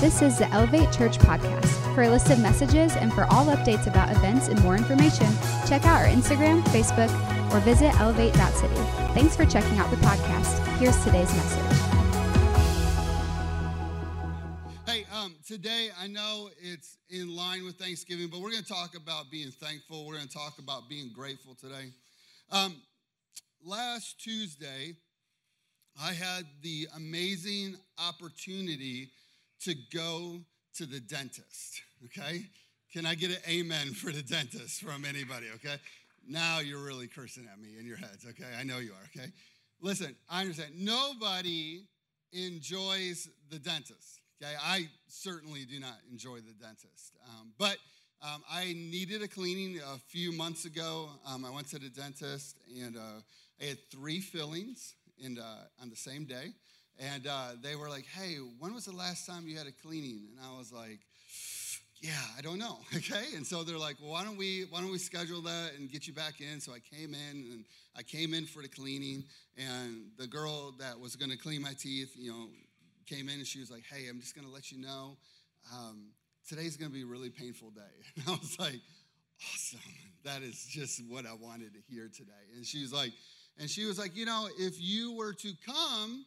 This is the Elevate Church podcast. For a list of messages and for all updates about events and more information, check out our Instagram, Facebook, or visit elevate.city. Thanks for checking out the podcast. Here's today's message. Hey, um, today I know it's in line with Thanksgiving, but we're going to talk about being thankful. We're going to talk about being grateful today. Um, last Tuesday, I had the amazing opportunity to go to the dentist, okay? Can I get an amen for the dentist from anybody, okay? Now you're really cursing at me in your heads, okay? I know you are, okay? Listen, I understand. Nobody enjoys the dentist, okay? I certainly do not enjoy the dentist. Um, but um, I needed a cleaning a few months ago. Um, I went to the dentist and uh, I had three fillings in, uh, on the same day. And uh, they were like, hey, when was the last time you had a cleaning? And I was like, yeah, I don't know. Okay. And so they're like, well, why don't we, why don't we schedule that and get you back in? So I came in and I came in for the cleaning and the girl that was going to clean my teeth, you know, came in and she was like, hey, I'm just going to let you know, um, today's going to be a really painful day. And I was like, awesome. That is just what I wanted to hear today. And she was like, and she was like, you know, if you were to come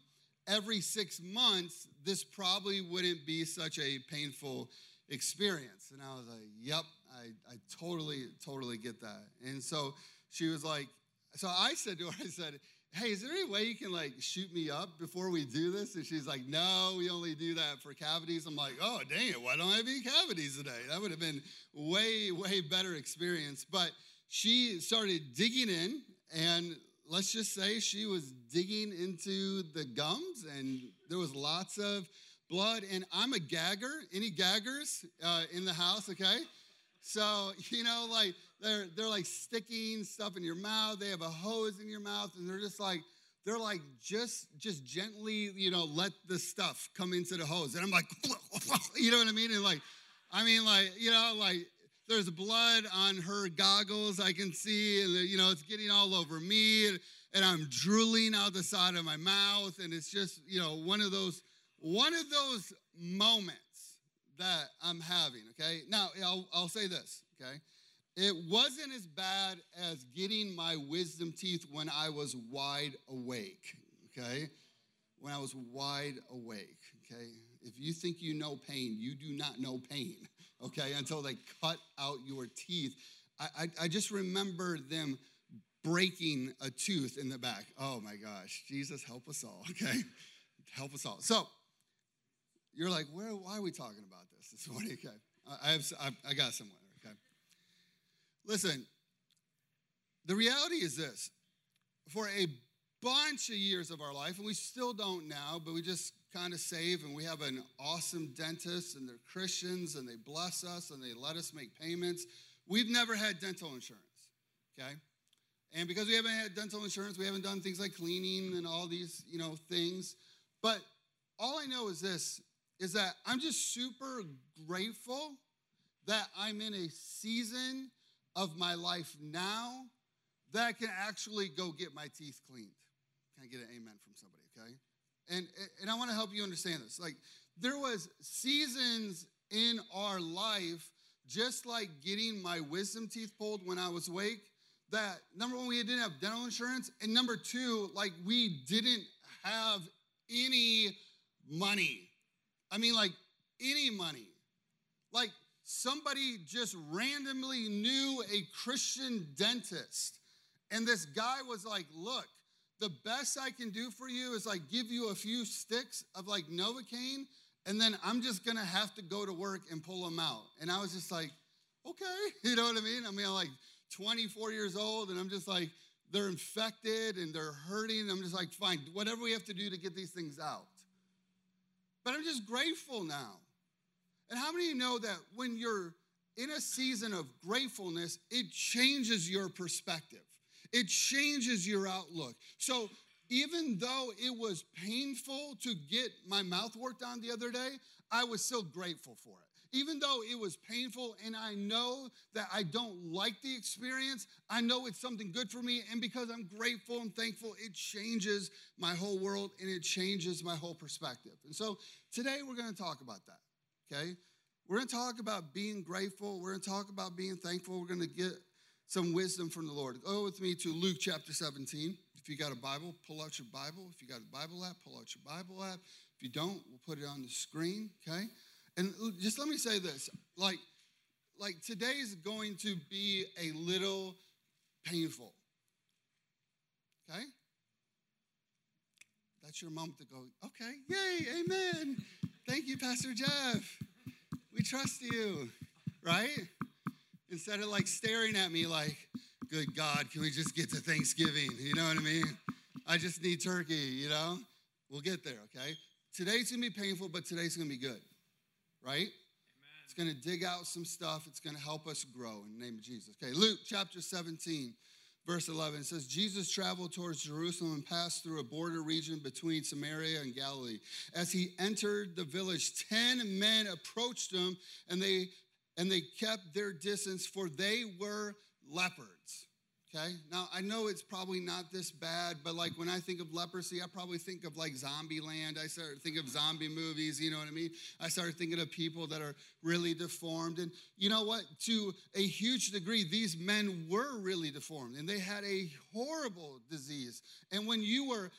every six months, this probably wouldn't be such a painful experience. And I was like, yep, I, I totally, totally get that. And so she was like, so I said to her, I said, hey, is there any way you can like shoot me up before we do this? And she's like, no, we only do that for cavities. I'm like, oh, dang it, why don't I have any cavities today? That would have been way, way better experience. But she started digging in and let's just say she was digging into the gums and there was lots of blood. And I'm a gagger. Any gaggers uh, in the house, okay? So, you know, like they're, they're like sticking stuff in your mouth. They have a hose in your mouth and they're just like, they're like, just, just gently, you know, let the stuff come into the hose. And I'm like, you know what I mean? And like, I mean, like, you know, like there's blood on her goggles I can see, and you know, it's getting all over me, and, and I'm drooling out the side of my mouth, and it's just, you know, one of those, one of those moments that I'm having, okay? Now, I'll, I'll say this, okay? It wasn't as bad as getting my wisdom teeth when I was wide awake, okay? When I was wide awake, okay? If you think you know pain, you do not know pain, okay, until they cut out your teeth. I, I, I just remember them breaking a tooth in the back. Oh my gosh, Jesus, help us all, okay? help us all. So, you're like, where, why are we talking about this this morning? Okay, I, have, I, got someone, okay? Listen, the reality is this for a bunch of years of our life, and we still don't now, but we just kind of save and we have an awesome dentist and they're Christians and they bless us and they let us make payments. We've never had dental insurance, okay? And because we haven't had dental insurance, we haven't done things like cleaning and all these, you know, things. But all I know is this is that I'm just super grateful that I'm in a season of my life now that I can actually go get my teeth cleaned. Can I get an amen from somebody, okay? And, and I want to help you understand this. Like, there was seasons in our life, just like getting my wisdom teeth pulled when I was awake, that number one, we didn't have dental insurance. And number two, like, we didn't have any money. I mean, like, any money. Like, somebody just randomly knew a Christian dentist. And this guy was like, look, the best I can do for you is like give you a few sticks of like Novocaine, and then I'm just gonna have to go to work and pull them out. And I was just like, okay, you know what I mean? I mean, I'm like 24 years old, and I'm just like, they're infected and they're hurting. I'm just like, fine, whatever we have to do to get these things out. But I'm just grateful now. And how many of you know that when you're in a season of gratefulness, it changes your perspective? It changes your outlook. So even though it was painful to get my mouth worked on the other day, I was still grateful for it. Even though it was painful and I know that I don't like the experience, I know it's something good for me. And because I'm grateful and thankful, it changes my whole world and it changes my whole perspective. And so today we're going to talk about that. okay? We're going to talk about being grateful. We're going to talk about being thankful. We're going to get some wisdom from the Lord. Go with me to Luke chapter 17. If you got a Bible, pull out your Bible. If you got a Bible app, pull out your Bible app. If you don't, we'll put it on the screen, okay? And just let me say this like, like today is going to be a little painful, okay? That's your moment to go, okay, yay, amen. Thank you, Pastor Jeff. We trust you, right? Instead of like staring at me like, good God, can we just get to Thanksgiving? You know what I mean? I just need turkey, you know? We'll get there, okay? Today's gonna be painful, but today's gonna be good, right? Amen. It's gonna dig out some stuff. It's gonna help us grow in the name of Jesus. Okay, Luke chapter 17, verse 11 says, Jesus traveled towards Jerusalem and passed through a border region between Samaria and Galilee. As he entered the village, 10 men approached him and they and they kept their distance, for they were lepers. Okay, now I know it's probably not this bad, but like when I think of leprosy, I probably think of like Zombieland. I start to think of zombie movies, you know what I mean? I started thinking of people that are really deformed. And you know what? To a huge degree, these men were really deformed and they had a horrible disease. And when you were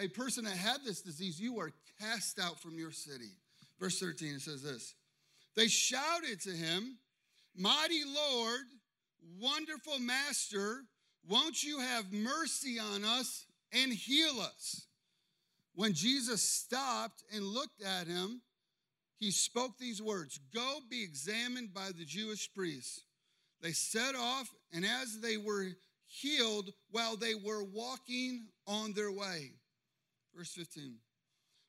a person that had this disease, you were cast out from your city. Verse 13, it says this They shouted to him, Mighty Lord, Wonderful Master, won't you have mercy on us and heal us? When Jesus stopped and looked at him, he spoke these words Go be examined by the Jewish priests. They set off, and as they were healed, while they were walking on their way. Verse 15.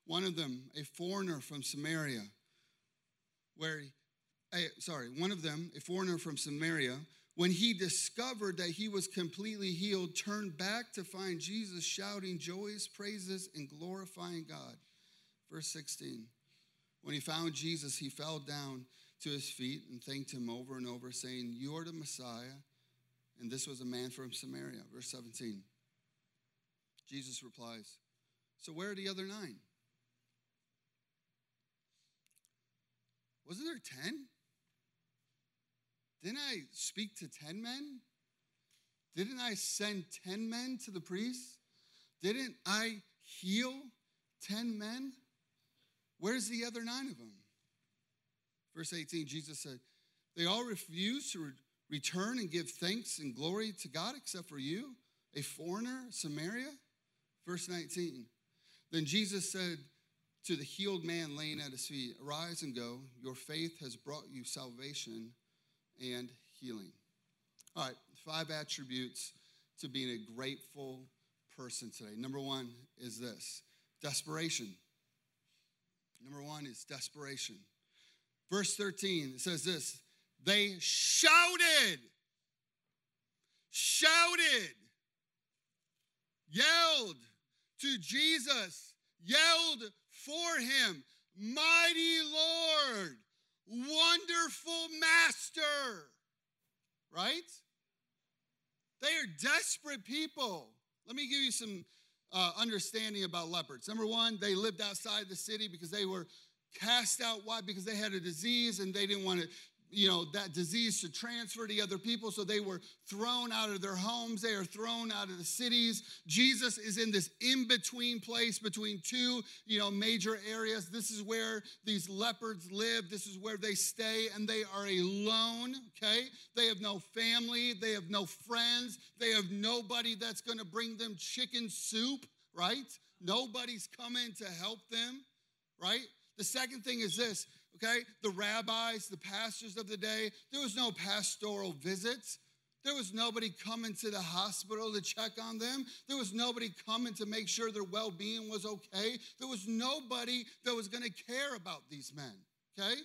One of them, a foreigner from Samaria, where, eh, sorry, one of them, a foreigner from Samaria, when he discovered that he was completely healed, turned back to find Jesus shouting joyous praises and glorifying God. Verse 16. When he found Jesus, he fell down to his feet and thanked him over and over, saying, You are the Messiah. And this was a man from Samaria. Verse 17. Jesus replies, So where are the other nine? Wasn't there 10? Didn't I speak to 10 men? Didn't I send 10 men to the priests? Didn't I heal 10 men? Where's the other nine of them? Verse 18, Jesus said, They all refused to re- return and give thanks and glory to God except for you, a foreigner, Samaria. Verse 19, Then Jesus said to the healed man laying at his feet, Arise and go. Your faith has brought you salvation and healing. All right, five attributes to being a grateful person today. Number one is this desperation. Number one is desperation. Verse 13 says this they shouted, shouted, yelled to Jesus, yelled for him, Mighty Lord, wonderful master. Right? They are desperate people. Let me give you some uh, understanding about lepers. Number one, they lived outside the city because they were cast out. Why? Because they had a disease and they didn't want to you know, that disease to transfer to other people. So they were thrown out of their homes. They are thrown out of the cities. Jesus is in this in between place between two, you know, major areas. This is where these lepers live. This is where they stay, and they are alone, okay? They have no family. They have no friends. They have nobody that's going to bring them chicken soup, right? Nobody's coming to help them, right? The second thing is this okay? The rabbis, the pastors of the day, there was no pastoral visits. There was nobody coming to the hospital to check on them. There was nobody coming to make sure their well being was okay. There was nobody that was going to care about these men, okay?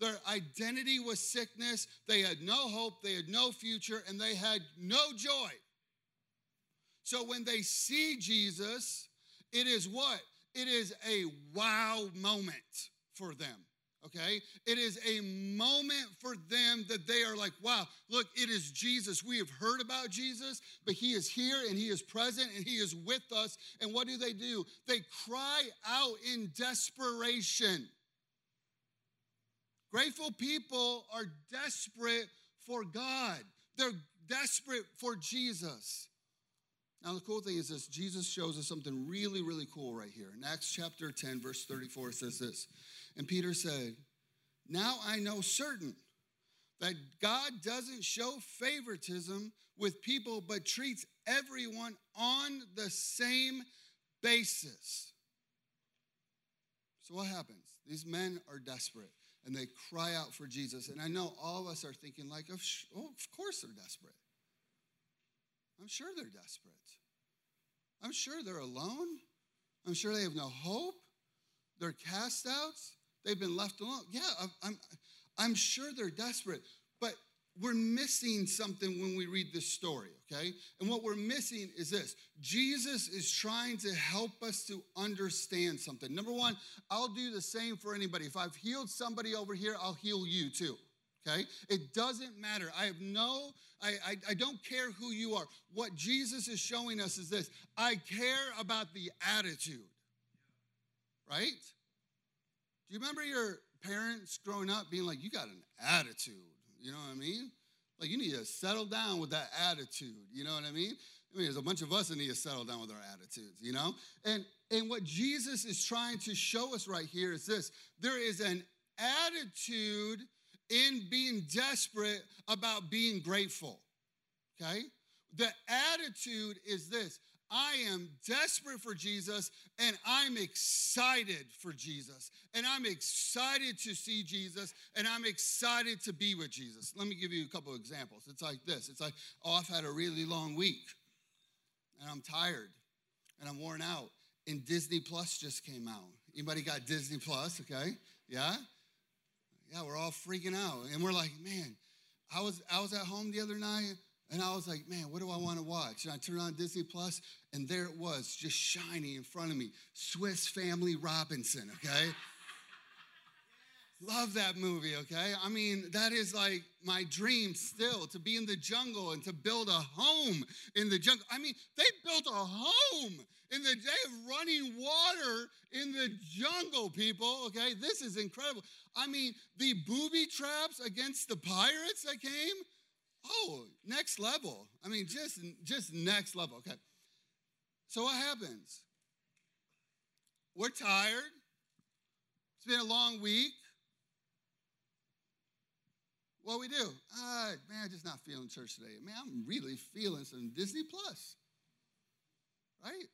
Their identity was sickness. They had no hope, they had no future, and they had no joy. So when they see Jesus, it is what? It is a wow moment for them okay? It is a moment for them that they are like, wow, look, it is Jesus. We have heard about Jesus, but he is here and he is present and he is with us. And what do they do? They cry out in desperation. Grateful people are desperate for God, they're desperate for Jesus. Now, the cool thing is this Jesus shows us something really, really cool right here. In Acts chapter 10, verse 34, it says this And Peter said, Now I know certain that God doesn't show favoritism with people, but treats everyone on the same basis. So, what happens? These men are desperate and they cry out for Jesus. And I know all of us are thinking, like, oh, oh of course they're desperate. I'm sure they're desperate. I'm sure they're alone. I'm sure they have no hope. They're cast outs. They've been left alone. Yeah, I'm, I'm sure they're desperate. But we're missing something when we read this story, okay? And what we're missing is this Jesus is trying to help us to understand something. Number one, I'll do the same for anybody. If I've healed somebody over here, I'll heal you too, okay? It doesn't matter. I have no, I, I, I don't care who you are. What Jesus is showing us is this I care about the attitude, right? Do you remember your parents growing up being like, you got an attitude? You know what I mean? Like you need to settle down with that attitude. You know what I mean? I mean, there's a bunch of us that need to settle down with our attitudes, you know? And and what Jesus is trying to show us right here is this there is an attitude in being desperate about being grateful. Okay? The attitude is this I am desperate for Jesus and I'm excited for Jesus. And I'm excited to see Jesus and I'm excited to be with Jesus. Let me give you a couple examples. It's like this it's like, oh, I've had a really long week and I'm tired and I'm worn out. And Disney Plus just came out. Anybody got Disney Plus? Okay. Yeah? Yeah, we're all freaking out. And we're like, man, I was I was at home the other night and I was like, man, what do I want to watch? And I turned on Disney Plus, and there it was, just shining in front of me Swiss Family Robinson, okay? Love that movie, okay? I mean, that is like my dream still to be in the jungle and to build a home in the jungle. I mean, they built a home in the day of running water in the jungle, people, okay? This is incredible. I mean, the booby traps against the pirates that came, oh, next level. I mean, just, just next level. Okay. So what happens? We're tired. It's been a long week. What we do? Uh, man, I'm just not feeling church today. Man, I'm really feeling some Disney Plus. Right?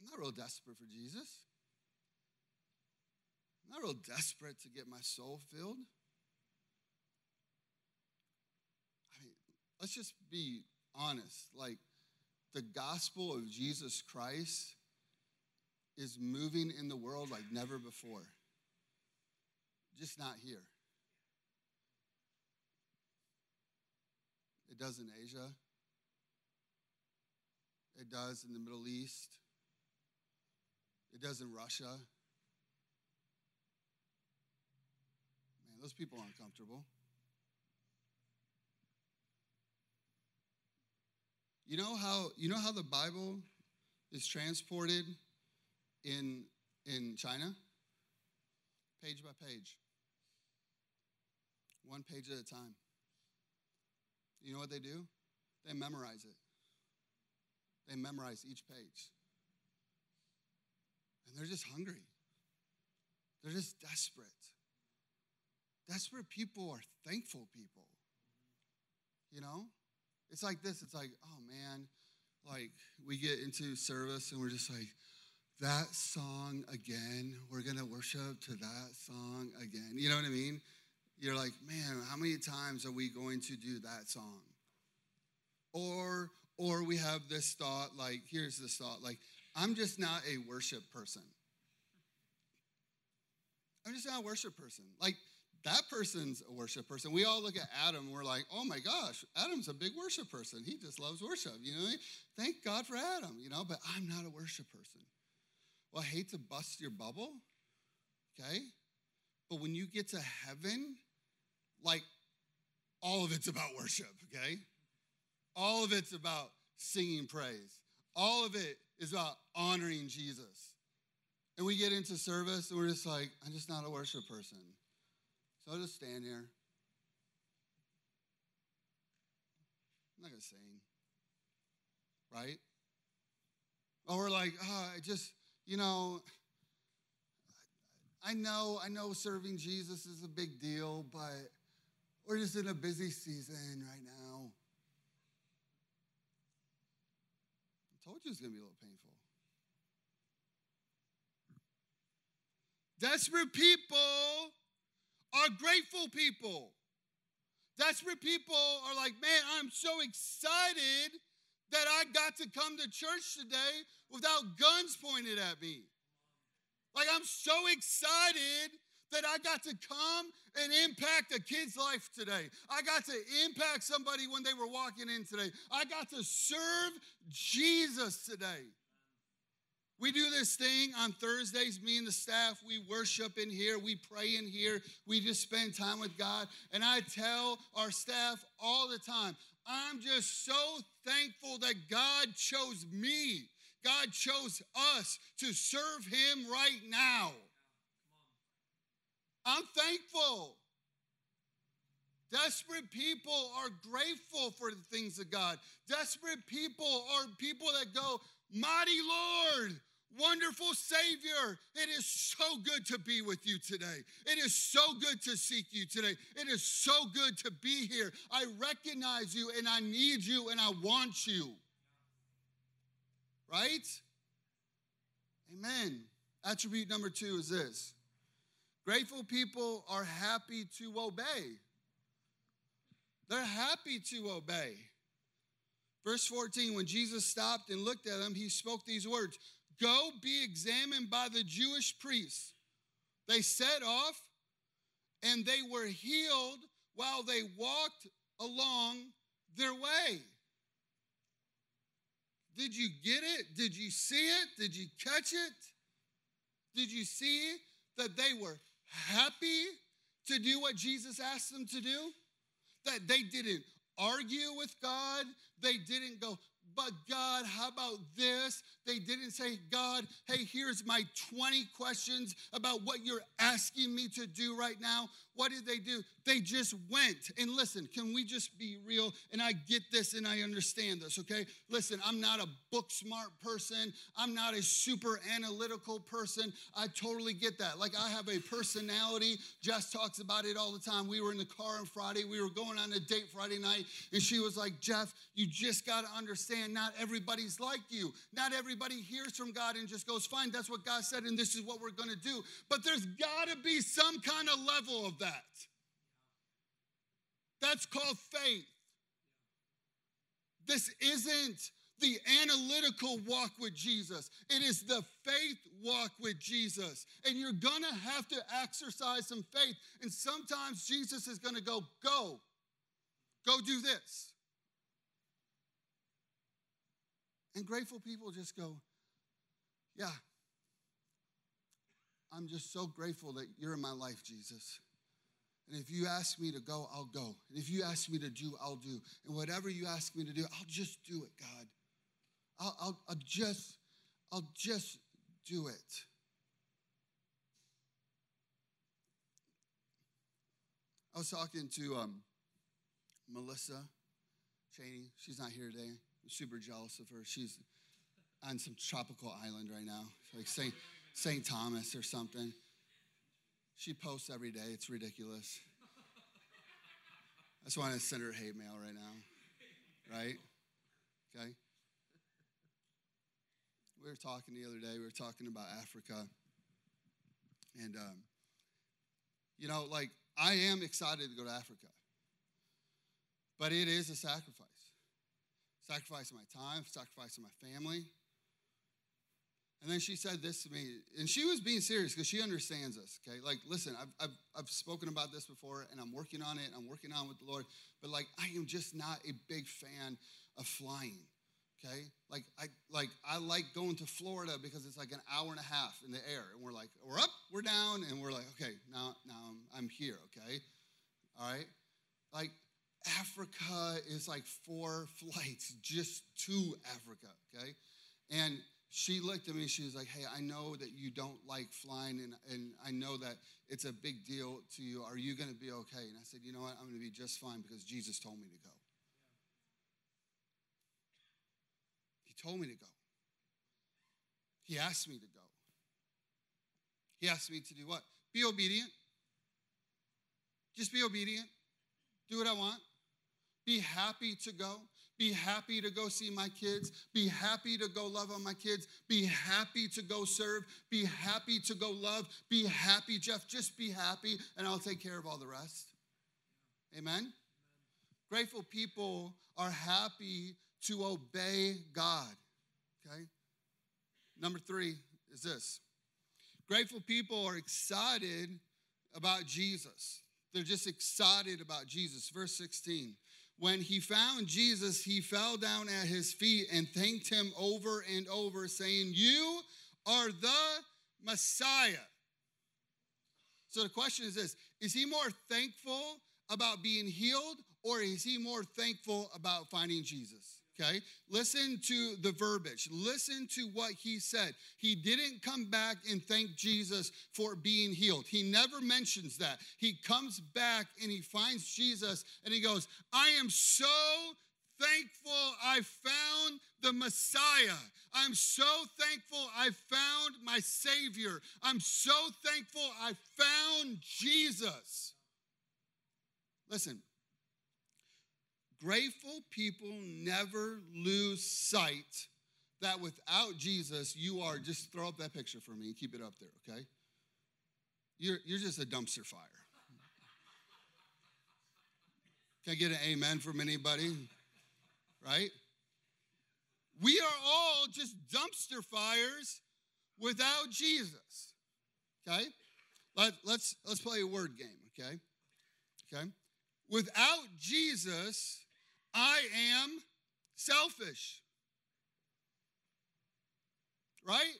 I'm not real desperate for Jesus. I'm not real desperate to get my soul filled. I mean, let's just be honest. Like, the gospel of Jesus Christ is moving in the world like never before, just not here. It does in Asia, it does in the Middle East, it does in Russia. Man, those people aren't comfortable. You know how you know how the Bible is transported in in China? Page by page. One page at a time. You know what they do? They memorize it. They memorize each page. And they're just hungry. They're just desperate. Desperate people are thankful people. You know? It's like this. It's like, oh man, like we get into service and we're just like, that song again. We're gonna worship to that song again. You know what I mean? You're like, man, how many times are we going to do that song? Or or we have this thought, like, here's this thought, like, I'm just not a worship person. I'm just not a worship person. Like, that person's a worship person. We all look at Adam we're like, oh my gosh, Adam's a big worship person. He just loves worship, you know? Thank God for Adam, you know, but I'm not a worship person. Well, I hate to bust your bubble, okay? But when you get to heaven, like all of it's about worship, okay? All of it's about singing praise. All of it is about honoring Jesus. And we get into service and we're just like, I'm just not a worship person. So I'll just stand here. I'm not going to sing. Right? Or we're like, oh, I just, you know, I know, I know serving Jesus is a big deal, but we're just in a busy season right now. I told you it's going to be a little painful. Desperate people are grateful people. Desperate people are like, man, I'm so excited that I got to come to church today without guns pointed at me. Like, I'm so excited that I got to come and impact a kid's life today. I got to impact somebody when they were walking in today. I got to serve Jesus today. We do this thing on Thursdays, me and the staff, we worship in here, we pray in here, we just spend time with God. And I tell our staff all the time, I'm just so thankful that God chose me. God chose us to serve Him right now. I'm thankful. Desperate people are grateful for the things of God. Desperate people are people that go, Mighty Lord, Wonderful Savior, it is so good to be with you today. It is so good to seek you today. It is so good to be here. I recognize you and I need you and I want you. Right? Amen. Attribute number two is this grateful people are happy to obey. They're happy to obey. Verse 14, when Jesus stopped and looked at them, he spoke these words Go be examined by the Jewish priests. They set off and they were healed while they walked along their way. Did you get it? Did you see it? Did you catch it? Did you see that they were happy to do what Jesus asked them to do? That they didn't argue with God. They didn't go, but God, how about this? They didn't say, God, hey, here's my 20 questions about what you're asking me to do right now. What did they do? They just went. And listen, can we just be real? And I get this and I understand this, okay? Listen, I'm not a book smart person. I'm not a super analytical person. I totally get that. Like, I have a personality. Jess talks about it all the time. We were in the car on Friday. We were going on a date Friday night. And she was like, Jeff, you just got to understand not everybody's like you. Not everybody hears from God and just goes, fine, that's what God said, and this is what we're going to do. But there's got to be some kind of level of that. That's called faith. This isn't the analytical walk with Jesus. It is the faith walk with Jesus. And you're gonna have to exercise some faith. And sometimes Jesus is gonna go, go, go do this. And grateful people just go, yeah, I'm just so grateful that you're in my life, Jesus. And if you ask me to go, I'll go. And if you ask me to do, I'll do. And whatever you ask me to do, I'll just do it, God. I'll, I'll, I'll just, I'll just do it. I was talking to um, Melissa Cheney. She's not here today. I'm super jealous of her. She's on some tropical island right now, like St. St. Thomas or something. She posts every day. It's ridiculous. I just want to send her hate mail right now. Right? Okay? We were talking the other day, we were talking about Africa. And, um, you know, like, I am excited to go to Africa. But it is a sacrifice. Sacrifice of my time, sacrifice of my family, and then she said this to me, and she was being serious because she understands us, okay? Like, listen, I've, I've, I've spoken about this before, and I'm working on it, I'm working on with the Lord, but like, I am just not a big fan of flying, okay? Like, I, like, I like going to Florida because it's like an hour and a half in the air, and we're like, we're up, we're down, and we're like, okay, now, now I'm, I'm here, okay? All right? Like, Africa is like four flights just to Africa, okay? And she looked at me, she was like, Hey, I know that you don't like flying, and, and I know that it's a big deal to you. Are you going to be okay? And I said, You know what? I'm going to be just fine because Jesus told me to go. He told me to go. He asked me to go. He asked me to do what? Be obedient. Just be obedient. Do what I want. Be happy to go. Be happy to go see my kids. Be happy to go love on my kids. Be happy to go serve. Be happy to go love. Be happy, Jeff. Just be happy, and I'll take care of all the rest. Amen? Amen. Grateful people are happy to obey God. Okay? Number three is this grateful people are excited about Jesus. They're just excited about Jesus. Verse 16. When he found Jesus, he fell down at his feet and thanked him over and over, saying, You are the Messiah. So the question is this Is he more thankful about being healed, or is he more thankful about finding Jesus? Okay? Listen to the verbiage. Listen to what he said. He didn't come back and thank Jesus for being healed. He never mentions that. He comes back and he finds Jesus and he goes, I am so thankful I found the Messiah. I'm so thankful I found my Savior. I'm so thankful I found Jesus. Listen, Grateful people never lose sight that without Jesus, you are, just throw up that picture for me and keep it up there, okay? You're, you're just a dumpster fire. Can I get an amen from anybody? Right? We are all just dumpster fires without Jesus. Okay? Let, let's let's play a word game, okay? Okay? Without Jesus, I am selfish. Right?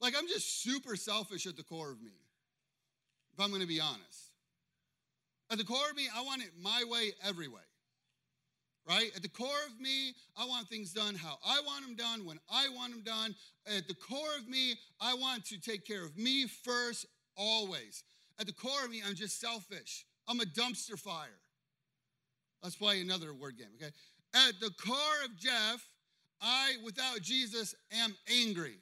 Like, I'm just super selfish at the core of me, if I'm gonna be honest. At the core of me, I want it my way every way. Right? At the core of me, I want things done how I want them done, when I want them done. At the core of me, I want to take care of me first, always. At the core of me, I'm just selfish. I'm a dumpster fire. Let's play another word game, okay? At the core of Jeff, I, without Jesus, am angry.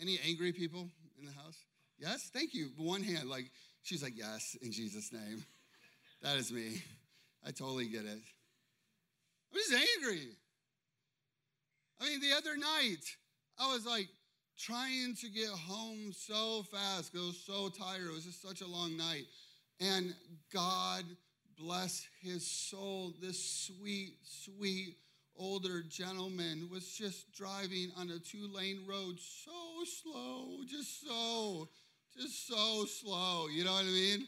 Any angry people in the house? Yes? Thank you. One hand, like, she's like, yes, in Jesus' name. That is me. I totally get it. I'm just angry. I mean, the other night, I was like trying to get home so fast. I was so tired. It was just such a long night. And God bless his soul, this sweet, sweet older gentleman was just driving on a two lane road so slow, just so, just so slow. You know what I mean?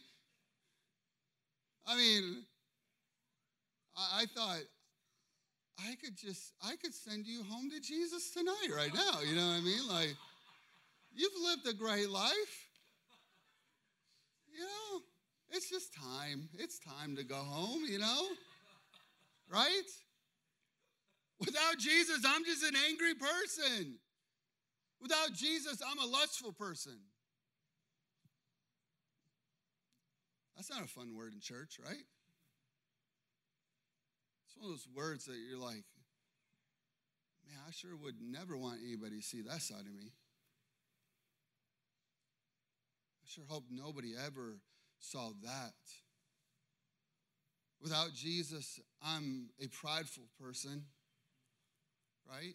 I mean, I, I thought, I could just, I could send you home to Jesus tonight, right now. You know what I mean? Like, you've lived a great life. You know? It's just time. It's time to go home, you know? Right? Without Jesus, I'm just an angry person. Without Jesus, I'm a lustful person. That's not a fun word in church, right? It's one of those words that you're like, man, I sure would never want anybody to see that side of me. I sure hope nobody ever saw that. Without Jesus, I'm a prideful person, right?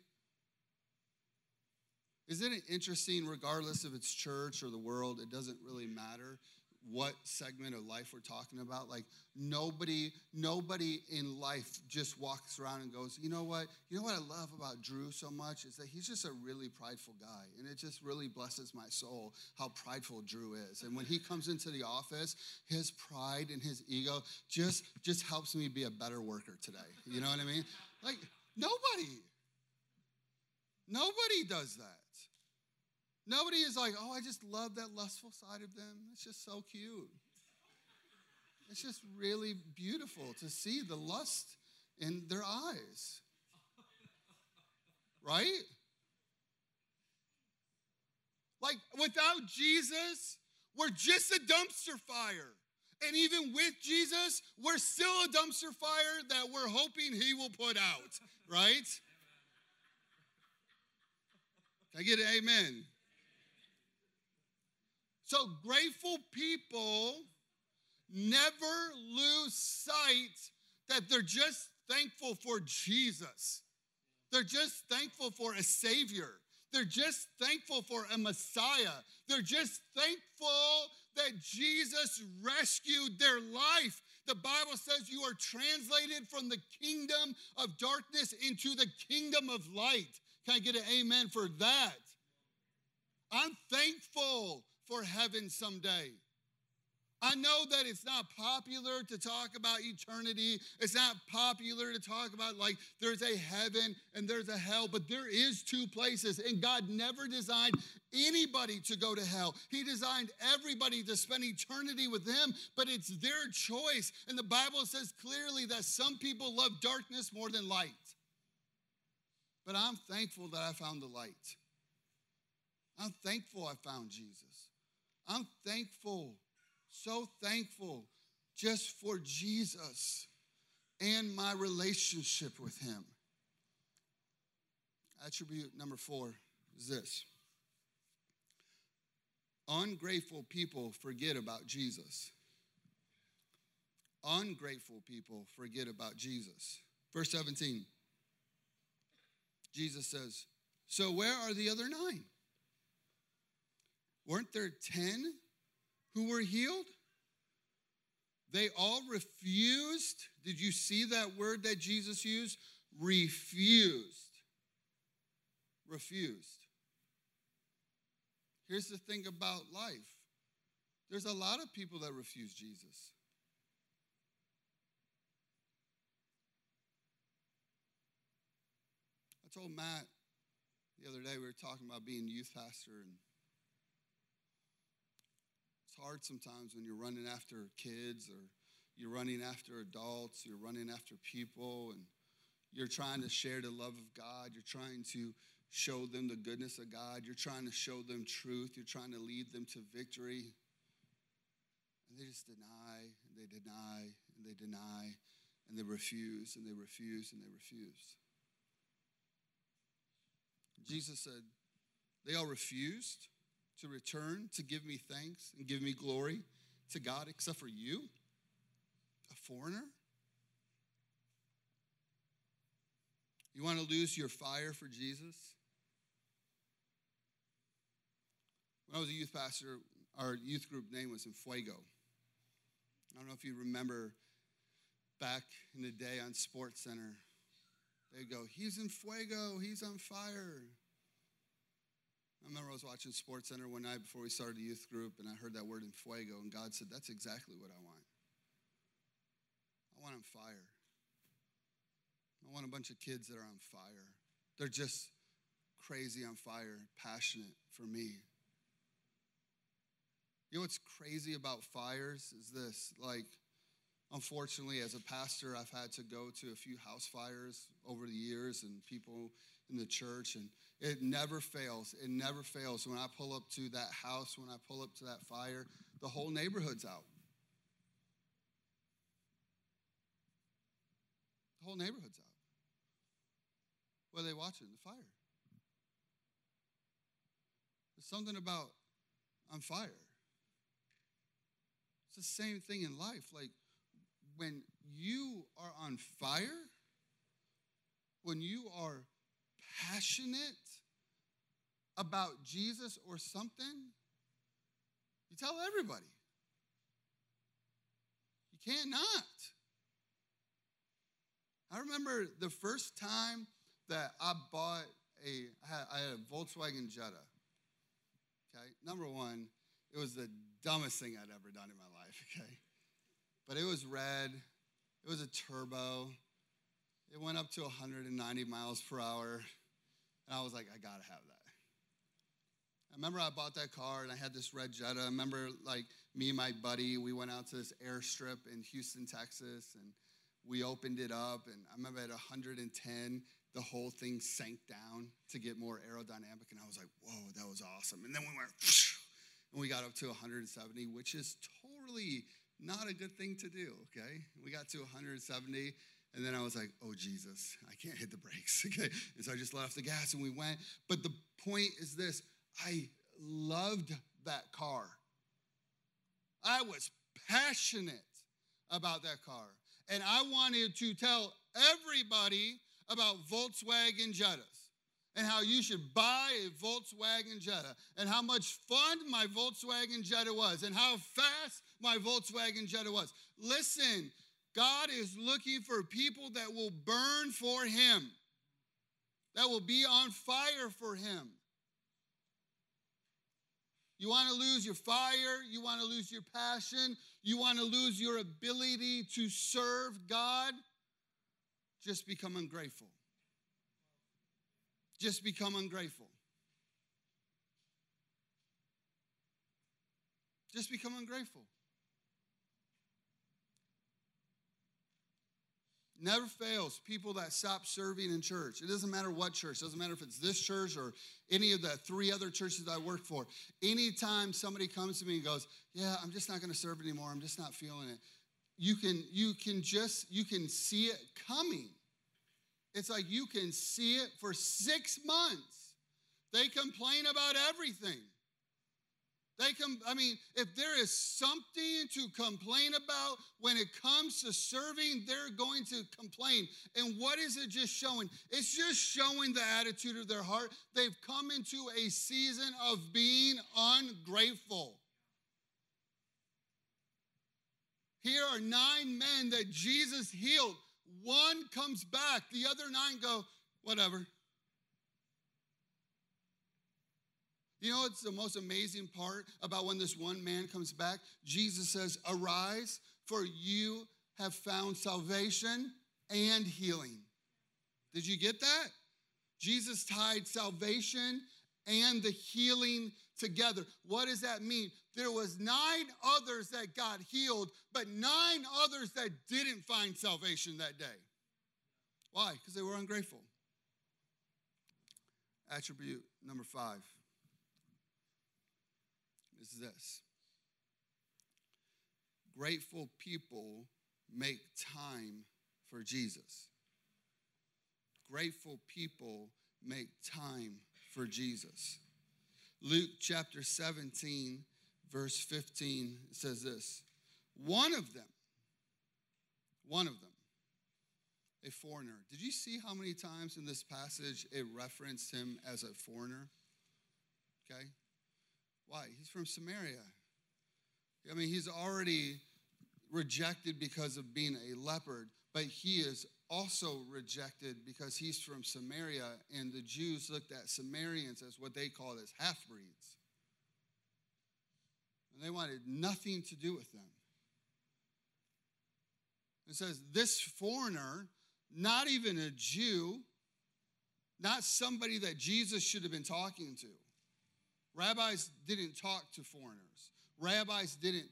Isn't it interesting, regardless if it's church or the world, it doesn't really matter what segment of life we're talking about. Like nobody, nobody in life just walks around and goes, you know what? You know what I love about Drew so much is that he's just a really prideful guy. And it just really blesses my soul how prideful Drew is. And when he comes into the office, his pride and his ego just just helps me be a better worker today. You know what I mean? Like nobody. Nobody does that. Nobody is like, oh, I just love that lustful side of them. It's just so cute. It's just really beautiful to see the lust in their eyes. Right? Like without Jesus, we're just a dumpster fire. And even with Jesus, we're still a dumpster fire that we're hoping he will put out, right? Can I get an amen? So grateful people never lose sight that they're just thankful for Jesus. They're just thankful for a Savior. They're just thankful for a Messiah. They're just thankful that Jesus rescued their life. The Bible says you are translated from the kingdom of darkness into the kingdom of light. Can I get an amen for that? I'm thankful for heaven someday. I know that it's not popular to talk about eternity. It's not popular to talk about like there's a heaven and there's a hell, but there is two places. And God never designed anybody to go to hell. He designed everybody to spend eternity with Him, but it's their choice. And the Bible says clearly that some people love darkness more than light. But I'm thankful that I found the light. I'm thankful I found Jesus. I'm thankful so thankful just for Jesus and my relationship with Him. Attribute number four is this ungrateful people forget about Jesus. Ungrateful people forget about Jesus. Verse 17, Jesus says, So where are the other nine? Weren't there 10 who were healed? They all refused. Did you see that word that Jesus used? Refused. Refused. Here's the thing about life there's a lot of people that refuse Jesus. I told Matt the other day, we were talking about being youth pastor, and hard sometimes when you're running after kids or you're running after adults, you're running after people, and you're trying to share the love of God. You're trying to show them the goodness of God. You're trying to show them truth. You're trying to lead them to victory. And they just deny, and they deny, and they deny, and they refuse, and they refuse, and they refuse. Jesus said, They all refused to return to give me thanks and give me glory to God except for you, a foreigner? You want to lose your fire for Jesus? When I was a youth pastor, our youth group name was Fuego. I don't know if you remember back in the day on Sports Center. They'd go, He's en fuego, he's on fire. I remember I was watching Sports Center one night before we started the youth group, and I heard that word en fuego, and God said, That's exactly what I want. I want on fire. I want a bunch of kids that are on fire. They're just crazy on fire, passionate for me. You know what's crazy about fires is this like, unfortunately, as a pastor, I've had to go to a few house fires over the years, and people in the church, and it never fails. It never fails. When I pull up to that house, when I pull up to that fire, the whole neighborhood's out. The whole neighborhood's out. What are they watching? The fire. There's something about on fire. It's the same thing in life. Like when you are on fire, when you are passionate about Jesus or something, you tell everybody. You can't not. I remember the first time that I bought a, I had, a Volkswagen Jetta. Okay, number one, it was the dumbest thing I'd ever done in my life. Okay, but it was red, it was a turbo, it went up to 190 miles per hour. And I was like, I gotta have that. I remember I bought that car and I had this red Jetta. I remember like me and my buddy, we went out to this airstrip in Houston, Texas, and we opened it up. And I remember at 110, the whole thing sank down to get more aerodynamic. And I was like, whoa, that was awesome. And then we went, and we got up to 170, which is totally not a good thing to do, okay? We got to 170, and then I was like, oh, Jesus, I can't hit the brakes, okay? And so I just let off the gas and we went. But the point is this I loved that car. I was passionate about that car. And I wanted to tell everybody about Volkswagen Jettas and how you should buy a Volkswagen Jetta and how much fun my Volkswagen Jetta was and how fast my Volkswagen Jetta was. Listen, God is looking for people that will burn for Him, that will be on fire for Him. You want to lose your fire, you want to lose your passion, you want to lose your ability to serve God, just become ungrateful. Just become ungrateful. Just become ungrateful. Never fails people that stop serving in church. It doesn't matter what church, it doesn't matter if it's this church or any of the three other churches I work for. Anytime somebody comes to me and goes, Yeah, I'm just not gonna serve anymore, I'm just not feeling it. You can you can just you can see it coming. It's like you can see it for six months. They complain about everything. They come, I mean, if there is something to complain about when it comes to serving, they're going to complain. And what is it just showing? It's just showing the attitude of their heart. They've come into a season of being ungrateful. Here are nine men that Jesus healed. One comes back, the other nine go, whatever. You know what's the most amazing part about when this one man comes back? Jesus says, Arise, for you have found salvation and healing. Did you get that? Jesus tied salvation and the healing together. What does that mean? There was nine others that got healed, but nine others that didn't find salvation that day. Why? Because they were ungrateful. Attribute number five is this grateful people make time for Jesus. Grateful people make time for Jesus. Luke chapter 17, verse 15 says this One of them, one of them, a foreigner. Did you see how many times in this passage it referenced him as a foreigner? Okay. Why? He's from Samaria. I mean, he's already rejected because of being a leper, but he is also rejected because he's from Samaria, and the Jews looked at Samaritans as what they called as half breeds. And they wanted nothing to do with them. It says, This foreigner, not even a Jew, not somebody that Jesus should have been talking to. Rabbis didn't talk to foreigners, rabbis didn't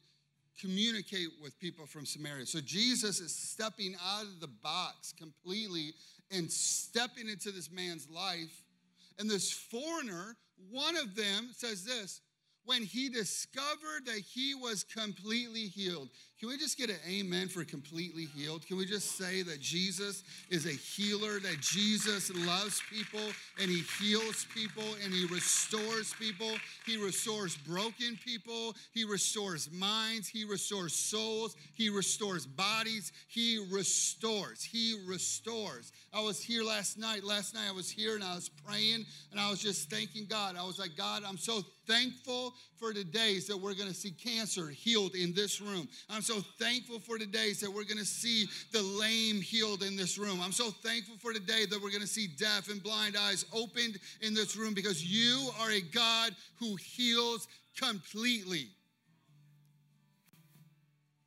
communicate with people from Samaria. So Jesus is stepping out of the box completely and stepping into this man's life. And this foreigner, one of them says this when he discovered that he was completely healed. Can we just get an amen for completely healed? Can we just say that Jesus is a healer, that Jesus loves people and he heals people and he restores people? He restores broken people, he restores minds, he restores souls, he restores bodies, he restores. He restores. I was here last night. Last night I was here and I was praying and I was just thanking God. I was like, God, I'm so thankful for the days that we're going to see cancer healed in this room. I'm so thankful for the days that we're going to see the lame healed in this room. I'm so thankful for today that we're going to see deaf and blind eyes opened in this room because you are a God who heals completely.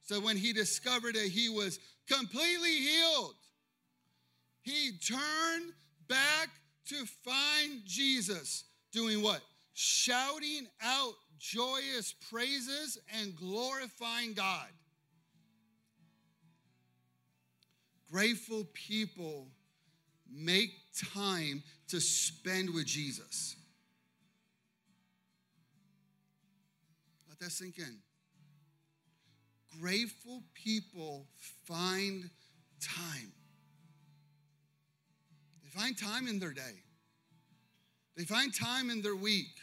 So when he discovered that he was completely healed, he turned back to find Jesus doing what? shouting out joyous praises and glorifying God. Grateful people make time to spend with Jesus. Let that sink in. Grateful people find time. They find time in their day, they find time in their week,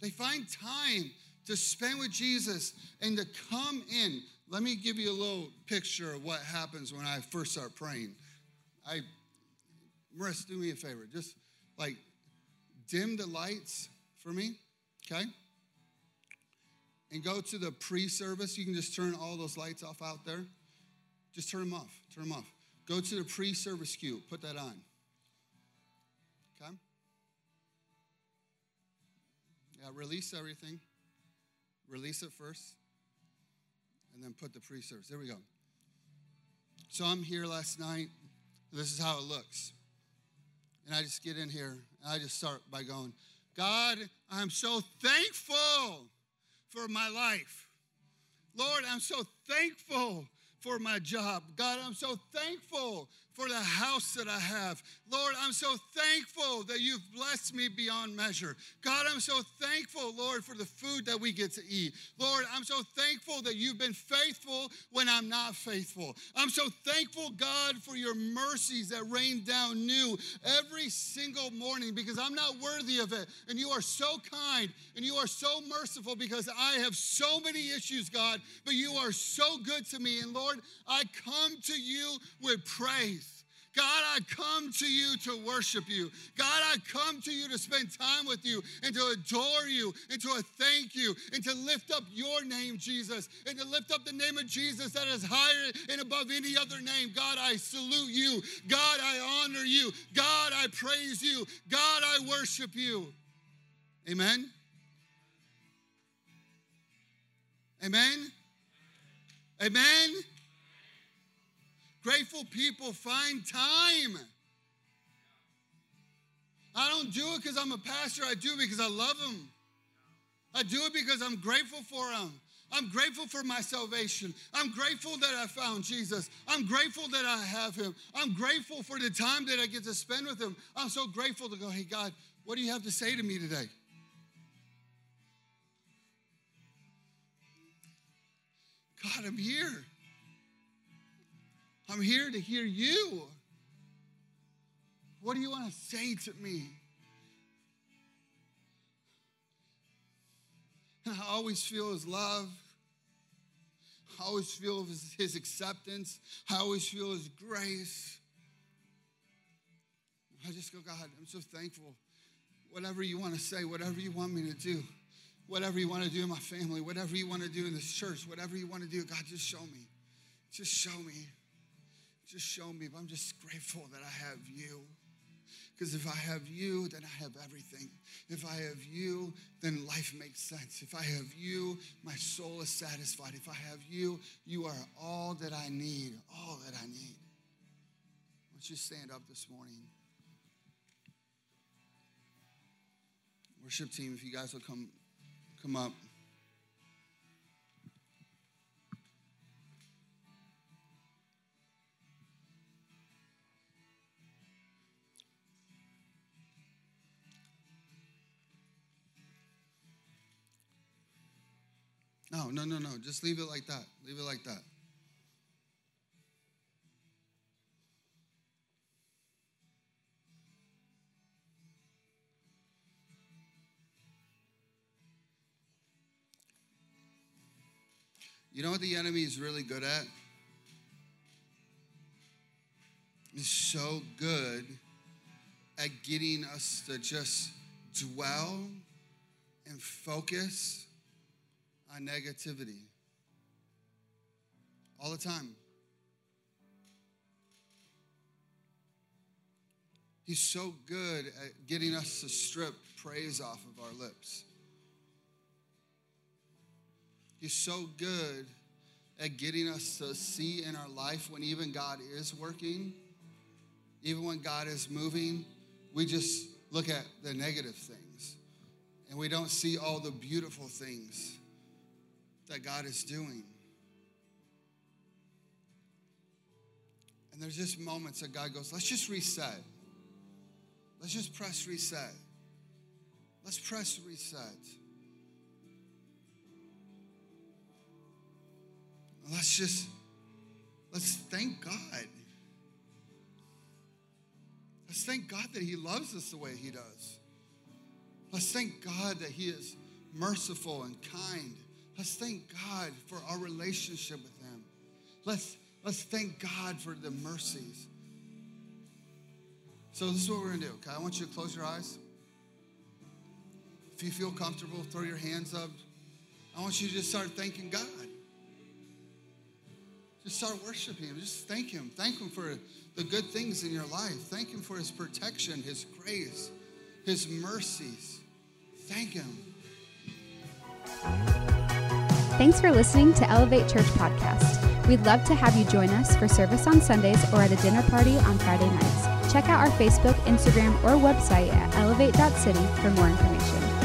they find time to spend with Jesus and to come in. Let me give you a little picture of what happens when I first start praying. I, Marissa, do me a favor. Just like dim the lights for me, okay? And go to the pre service. You can just turn all those lights off out there. Just turn them off. Turn them off. Go to the pre service queue. Put that on. Okay? Yeah, release everything. Release it first. And then put the pre service. There we go. So I'm here last night. This is how it looks. And I just get in here and I just start by going, God, I'm so thankful for my life. Lord, I'm so thankful for my job. God, I'm so thankful for the house that I have. Lord, I'm so thankful that you've blessed me beyond measure. God, I'm so thankful, Lord, for the food that we get to eat. Lord, I'm so thankful that you've been faithful when I'm not faithful. I'm so thankful, God, for your mercies that rain down new every single morning because I'm not worthy of it. And you are so kind and you are so merciful because I have so many issues, God, but you are so good to me. And Lord, I come to you with praise. God, I come to you to worship you. God, I come to you to spend time with you and to adore you and to thank you and to lift up your name, Jesus, and to lift up the name of Jesus that is higher and above any other name. God, I salute you. God, I honor you. God, I praise you. God, I worship you. Amen. Amen. Amen. Grateful people find time. I don't do it because I'm a pastor. I do it because I love them. I do it because I'm grateful for them. I'm grateful for my salvation. I'm grateful that I found Jesus. I'm grateful that I have him. I'm grateful for the time that I get to spend with him. I'm so grateful to go, hey, God, what do you have to say to me today? God, I'm here. I'm here to hear you. What do you want to say to me? And I always feel his love. I always feel his, his acceptance. I always feel his grace. I just go, God, I'm so thankful. Whatever you want to say, whatever you want me to do, whatever you want to do in my family, whatever you want to do in this church, whatever you want to do, God, just show me. Just show me. Just show me. But I'm just grateful that I have you. Because if I have you, then I have everything. If I have you, then life makes sense. If I have you, my soul is satisfied. If I have you, you are all that I need, all that I need. Let's just stand up this morning. Worship team, if you guys will come, come up. No, no, no, no. Just leave it like that. Leave it like that. You know what the enemy is really good at? He's so good at getting us to just dwell and focus on negativity all the time. He's so good at getting us to strip praise off of our lips. He's so good at getting us to see in our life when even God is working, even when God is moving, we just look at the negative things and we don't see all the beautiful things that God is doing. And there's just moments that God goes, let's just reset. Let's just press reset. Let's press reset. Let's just let's thank God. Let's thank God that He loves us the way He does. Let's thank God that He is merciful and kind. Let's thank God for our relationship with Him. Let's, let's thank God for the mercies. So, this is what we're gonna do, okay? I want you to close your eyes. If you feel comfortable, throw your hands up. I want you to just start thanking God. Just start worshiping Him. Just thank Him. Thank Him for the good things in your life. Thank Him for His protection, His grace, His mercies. Thank Him. Thanks for listening to Elevate Church Podcast. We'd love to have you join us for service on Sundays or at a dinner party on Friday nights. Check out our Facebook, Instagram, or website at elevate.city for more information.